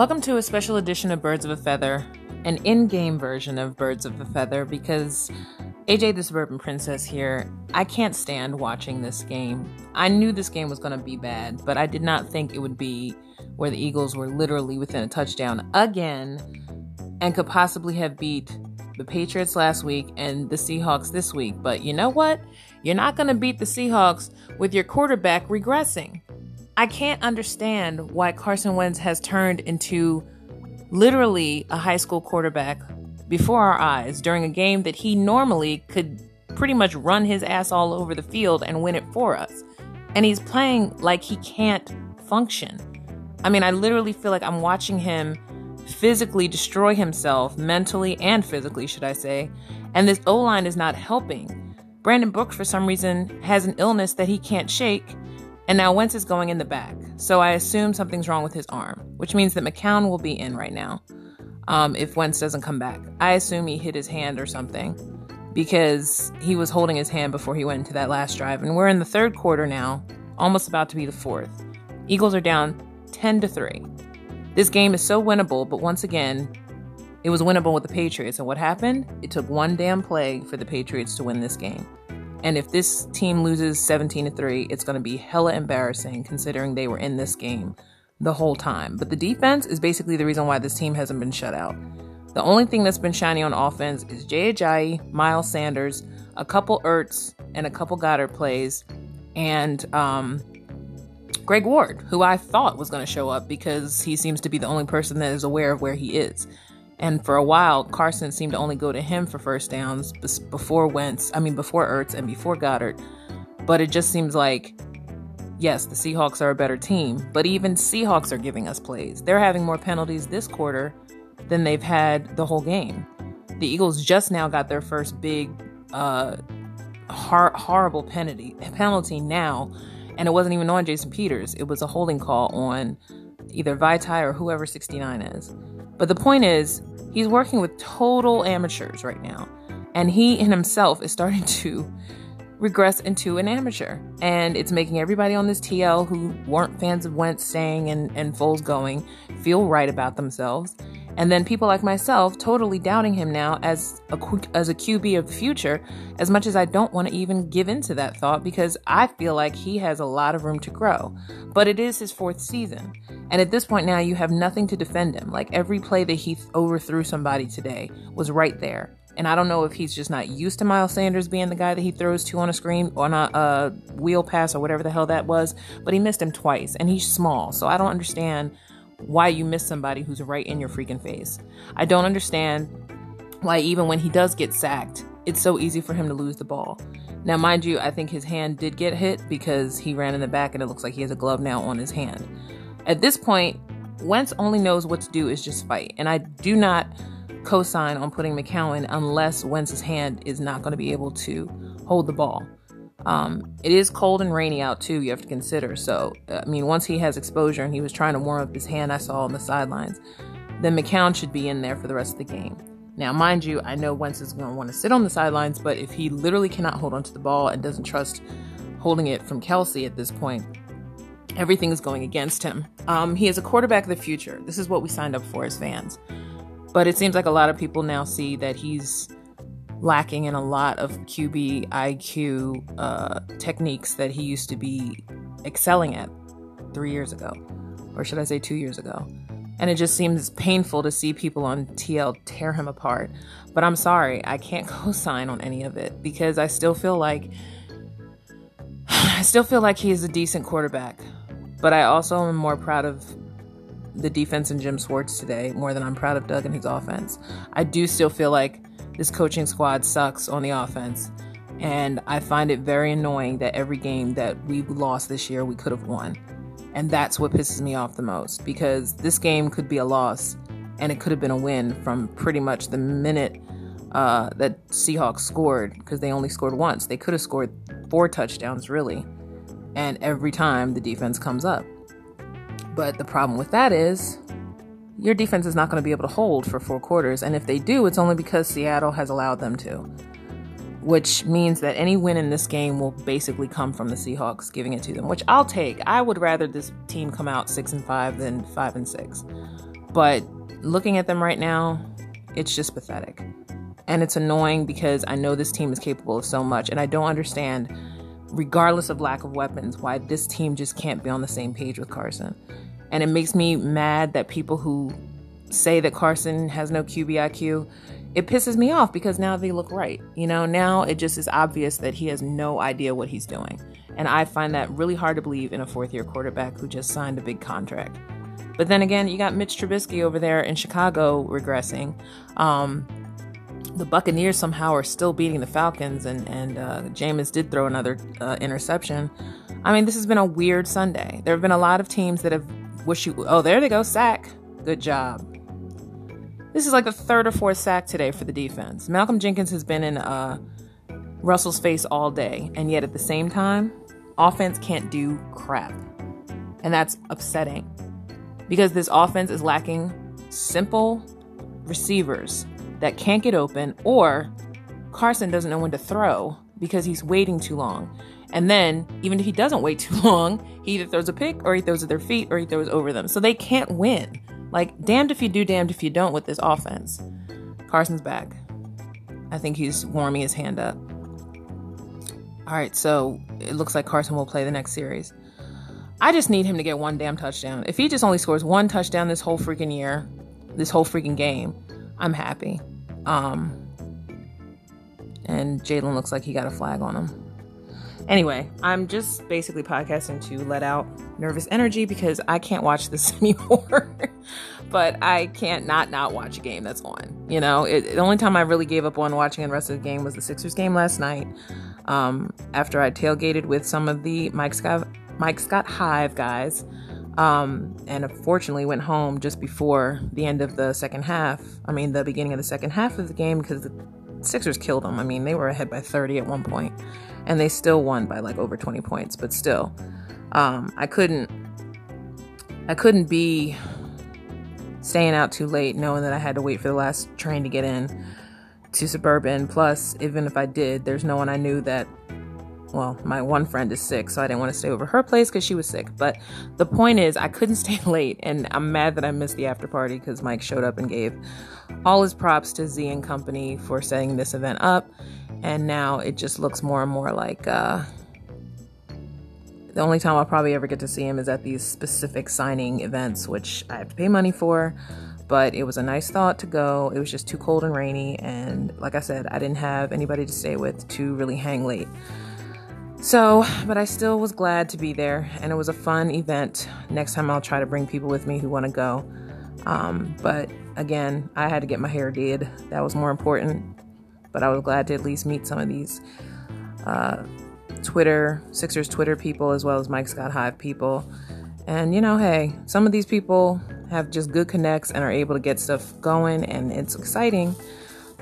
Welcome to a special edition of Birds of a Feather, an in game version of Birds of a Feather, because AJ the Suburban Princess here, I can't stand watching this game. I knew this game was going to be bad, but I did not think it would be where the Eagles were literally within a touchdown again and could possibly have beat the Patriots last week and the Seahawks this week. But you know what? You're not going to beat the Seahawks with your quarterback regressing. I can't understand why Carson Wentz has turned into literally a high school quarterback before our eyes during a game that he normally could pretty much run his ass all over the field and win it for us. And he's playing like he can't function. I mean, I literally feel like I'm watching him physically destroy himself, mentally and physically, should I say. And this O line is not helping. Brandon Brooks, for some reason, has an illness that he can't shake and now Wentz is going in the back. So I assume something's wrong with his arm, which means that McCown will be in right now um, if Wentz doesn't come back. I assume he hit his hand or something because he was holding his hand before he went into that last drive. And we're in the third quarter now, almost about to be the fourth. Eagles are down 10 to 3. This game is so winnable, but once again, it was winnable with the Patriots. And what happened? It took one damn play for the Patriots to win this game. And if this team loses 17 to 3, it's going to be hella embarrassing considering they were in this game the whole time. But the defense is basically the reason why this team hasn't been shut out. The only thing that's been shiny on offense is Jay Ajayi, Miles Sanders, a couple Ertz, and a couple Goedert plays, and um, Greg Ward, who I thought was going to show up because he seems to be the only person that is aware of where he is. And for a while, Carson seemed to only go to him for first downs before Wentz, I mean, before Ertz and before Goedert. But it just seems like, yes, the Seahawks are a better team, but even Seahawks are giving us plays. They're having more penalties this quarter than they've had the whole game. The Eagles just now got their first big, uh, hor- horrible penalty penalty now, and it wasn't even on Jason Peters. It was a holding call on either Vaitai or whoever 69 is. But the point is, he's working with total amateurs right now. And he in himself is starting to regress into an amateur. And it's making everybody on this TL who weren't fans of Wentz staying and, and Foles going feel right about themselves. And then people like myself totally doubting him now as a as a QB of the future, as much as I don't want to even give into that thought because I feel like he has a lot of room to grow. But it is his fourth season. And at this point now you have nothing to defend him. Like every play that he overthrew somebody today was right there. And I don't know if he's just not used to Miles Sanders being the guy that he throws to on a screen, on a, a wheel pass or whatever the hell that was, but he missed him twice and he's small. So I don't understand why you miss somebody who's right in your freaking face. I don't understand why, even when he does get sacked, it's so easy for him to lose the ball. Now, mind you, I think his hand did get hit because he ran in the back and it looks like he has a glove now on his hand. At this point, Wentz only knows what to do is just fight. And I do not co sign on putting McCown unless Wentz's hand is not going to be able to hold the ball. Um, it is cold and rainy out too, you have to consider. So, I mean, once he has exposure and he was trying to warm up his hand, I saw on the sidelines, then McCown should be in there for the rest of the game. Now, mind you, I know Wentz is going to want to sit on the sidelines, but if he literally cannot hold onto the ball and doesn't trust holding it from Kelce at this point, everything is going against him. Um, he is a quarterback of the future. This is what we signed up for as fans. But it seems like a lot of people now see that he's lacking in a lot of QB IQ uh, techniques that he used to be excelling at three years ago, or should I say two years ago. And it just seems painful to see people on TL tear him apart. But I'm sorry, I can't co sign on any of it because I still feel like. I still feel like he is a decent quarterback, but I also am more proud of the defense and Jim Schwartz today more than I'm proud of Doug and his offense. I do still feel like this coaching squad sucks on the offense. And I find it very annoying that every game that we lost this year, we could have won. And that's what pisses me off the most because this game could be a loss and it could have been a win from pretty much the minute uh, that Seahawks scored because they only scored once. They could have scored four touchdowns, really. And every time the defense comes up. But the problem with that is your defense is not going to be able to hold for four quarters. And if they do, it's only because Seattle has allowed them to. Which means that any win in this game will basically come from the Seahawks giving it to them, which I'll take. I would rather this team come out six and five than five and six. But looking at them right now, it's just pathetic. And it's annoying because I know this team is capable of so much, and I don't understand, regardless of lack of weapons, why this team just can't be on the same page with Carson. And it makes me mad that people who say that Carson has no QBIQ, it pisses me off because now they look right. You know, now it just is obvious that he has no idea what he's doing. And I find that really hard to believe in a fourth year quarterback who just signed a big contract. But then again, you got Mitch Trubisky over there in Chicago regressing. Um, the Buccaneers somehow are still beating the Falcons, and and uh, Jameis did throw another uh, interception. I mean, this has been a weird Sunday. There have been a lot of teams that have wish you. Oh, there they go, sack. Good job. This is like the third or fourth sack today for the defense. Malcolm Jenkins has been in uh, Russell's face all day, and yet at the same time, offense can't do crap, and that's upsetting because this offense is lacking simple receivers that can't get open, or Carson doesn't know when to throw because he's waiting too long. And then, even if he doesn't wait too long, he either throws a pick or he throws at their feet or he throws over them. So they can't win. Like, damned if you do, damned if you don't with this offense. Carson's back. I think he's warming his hand up. All right, so it looks like Carson will play the next series. I just need him to get one damn touchdown. If he just only scores one touchdown this whole freaking year, this whole freaking game, I'm happy. Um, and Jalen looks like he got a flag on him. Anyway, I'm just basically podcasting to let out nervous energy because I can't watch this anymore. but I can't not not watch a game that's on. You know, it, the only time I really gave up on watching the rest of the game was the Sixers game last night. Um, after I tailgated with some of the Mike Scott Mike Scott Hive guys, um, and unfortunately went home just before the end of the second half. I mean, the beginning of the second half of the game because the Sixers killed them. I mean, they were ahead by 30 at one point, and they still won by like over 20 points. But still, um, I couldn't, I couldn't be staying out too late, knowing that I had to wait for the last train to get in to suburban. Plus, even if I did, there's no one I knew that well, my one friend is sick, so I didn't want to stay over her place because she was sick. But the point is, I couldn't stay late, and I'm mad that I missed the after party because Mike showed up and gave all his props to Z and Company for setting this event up. And now it just looks more and more like uh, the only time I'll probably ever get to see him is at these specific signing events, which I have to pay money for. But it was a nice thought to go. It was just too cold and rainy, and like I said, I didn't have anybody to stay with to really hang late. So, but I still was glad to be there, and it was a fun event. Next time, I'll try to bring people with me who want to go. Um, but again, I had to get my hair did. That was more important. But I was glad to at least meet some of these uh, Twitter, Sixers Twitter people, as well as Mike Scott Hive people. And you know, hey, some of these people have just good connects and are able to get stuff going, and it's exciting.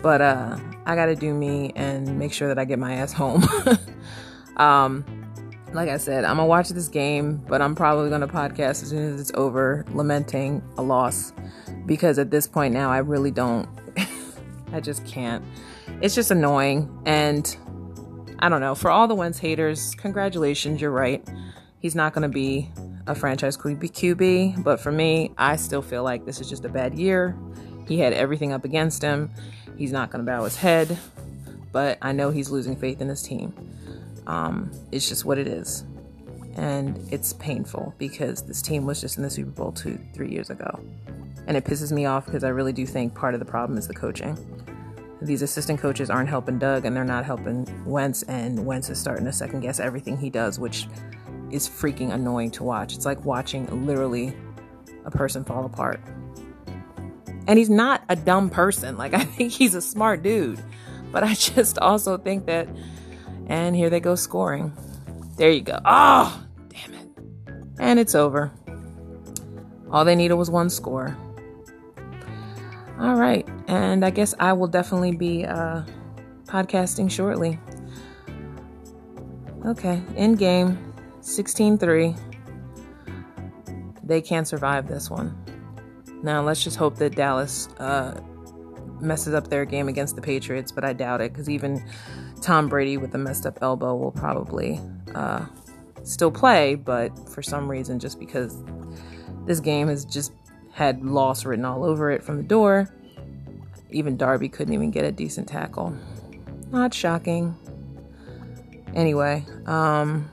But uh, I got to do me and make sure that I get my ass home. Um, like I said, I'm gonna watch this game, but I'm probably gonna podcast as soon as it's over, lamenting a loss because at this point now, I really don't. I just can't. It's just annoying, and I don't know. For all the Wentz haters, congratulations, you're right. He's not gonna be a franchise QB, QB, but for me, I still feel like this is just a bad year. He had everything up against him. He's not gonna bow his head, but I know he's losing faith in his team. Um, it's just what it is. And it's painful because this team was just in the Super Bowl two, three years ago. And it pisses me off because I really do think part of the problem is the coaching. These assistant coaches aren't helping Doug and they're not helping Wentz, and Wentz is starting to second guess everything he does, which is freaking annoying to watch. It's like watching literally a person fall apart. And he's not a dumb person. Like, I think he's a smart dude. But I just also think that and here they go scoring. There you go. Oh, damn it. And it's over. All they needed was one score. All right. And I guess I will definitely be uh, podcasting shortly. Okay. End game 16 3. They can't survive this one. Now, let's just hope that Dallas uh, messes up their game against the Patriots, but I doubt it because even Tom Brady with a messed up elbow will probably uh, still play, but for some reason, just because this game has just had loss written all over it from the door. Even Darby couldn't even get a decent tackle. Not shocking. Anyway, um,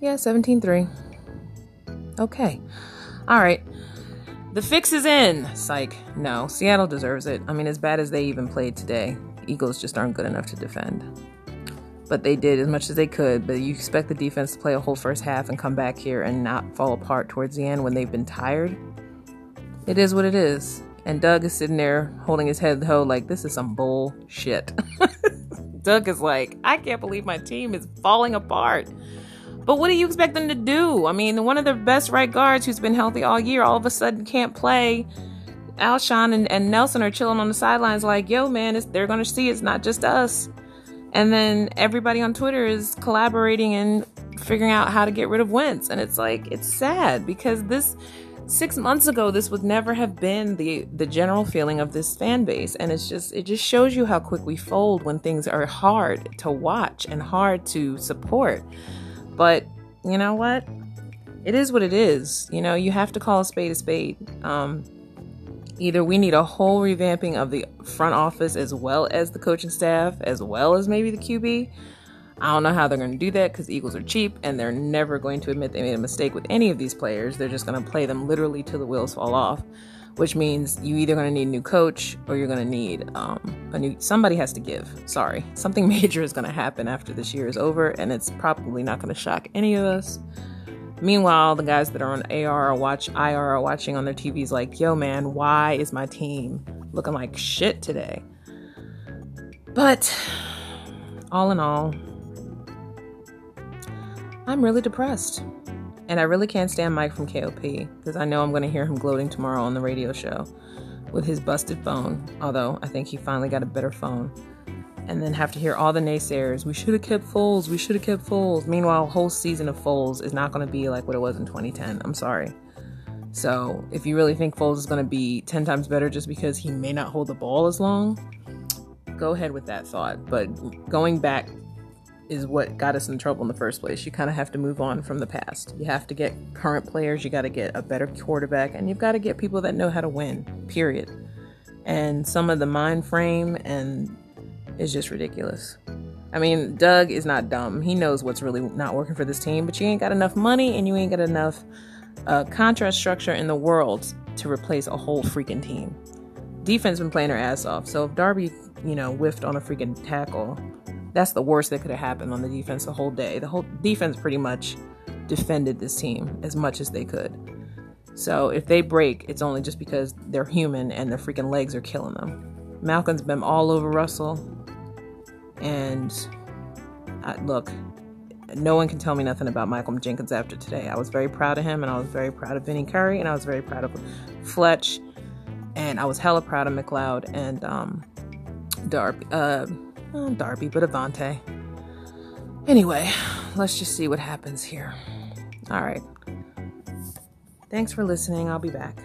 yeah, 17 3. Okay. All right. The fix is in. Psych. No, Seattle deserves it. I mean, as bad as they even played today, Eagles just aren't good enough to defend. But they did as much as they could. But you expect the defense to play a whole first half and come back here and not fall apart towards the end when they've been tired. It is what it is. And Doug is sitting there holding his head low, like, this is some bullshit. Doug is like, I can't believe my team is falling apart. But what do you expect them to do? I mean, one of the best right guards who's been healthy all year all of a sudden can't play. Alshon and, and Nelson are chilling on the sidelines, like, yo, man, they're going to see it's not just us. And then everybody on Twitter is collaborating and figuring out how to get rid of Wentz. And it's like, it's sad because this six months ago this would never have been the the general feeling of this fan base and it's just it just shows you how quick we fold when things are hard to watch and hard to support but you know what? It is what it is. You know, you have to call a spade a spade. Um, either we need a whole revamping of the front office as well as the coaching staff, as well as maybe the QB. I don't know how they're going to do that because Eagles are cheap and they're never going to admit they made a mistake with any of these players. They're just going to play them literally till the wheels fall off, which means you either going to need a new coach or you're going to need um, a new. Somebody has to give. Sorry, something major is going to happen after this year is over, and it's probably not going to shock any of us. Meanwhile, the guys that are on AR or watch IR are watching on their TVs like, "Yo, man, why is my team looking like shit today?" But all in all, I'm really depressed. And I really can't stand Mike from KOP because I know I'm going to hear him gloating tomorrow on the radio show with his busted phone. Although I think he finally got a better phone. And then have to hear all the naysayers. We should have kept Foles. We should have kept Foles. Meanwhile, a whole season of Foles is not going to be like what it was in 2010. I'm sorry. So if you really think Foles is going to be 10 times better just because he may not hold the ball as long, go ahead with that thought. But going back is what got us in trouble in the first place. You kind of have to move on from the past. You have to get current players, you got to get a better quarterback, and you've got to get people that know how to win, period. And some of the mind frame and is just ridiculous. I mean, Doug is not dumb. He knows what's really not working for this team, but you ain't got enough money and you ain't got enough uh, contract structure in the world to replace a whole freaking team. Defense been playing their ass off. So if Darby, you know, whiffed on a freaking tackle, that's the worst that could have happened on the defense the whole day. The whole defense pretty much defended this team as much as they could. So if they break, it's only just because they're human and their freaking legs are killing them. Malcolm's been all over Russell, and I, look, no one can tell me nothing about Michael Jenkins after today. I was very proud of him, and I was very proud of Vinny Curry, and I was very proud of Fletch, and I was hella proud of McLeod and um, Darby. Uh, uh, Darby, but Avonte. Anyway, let's just see what happens here. All right. Thanks for listening. I'll be back.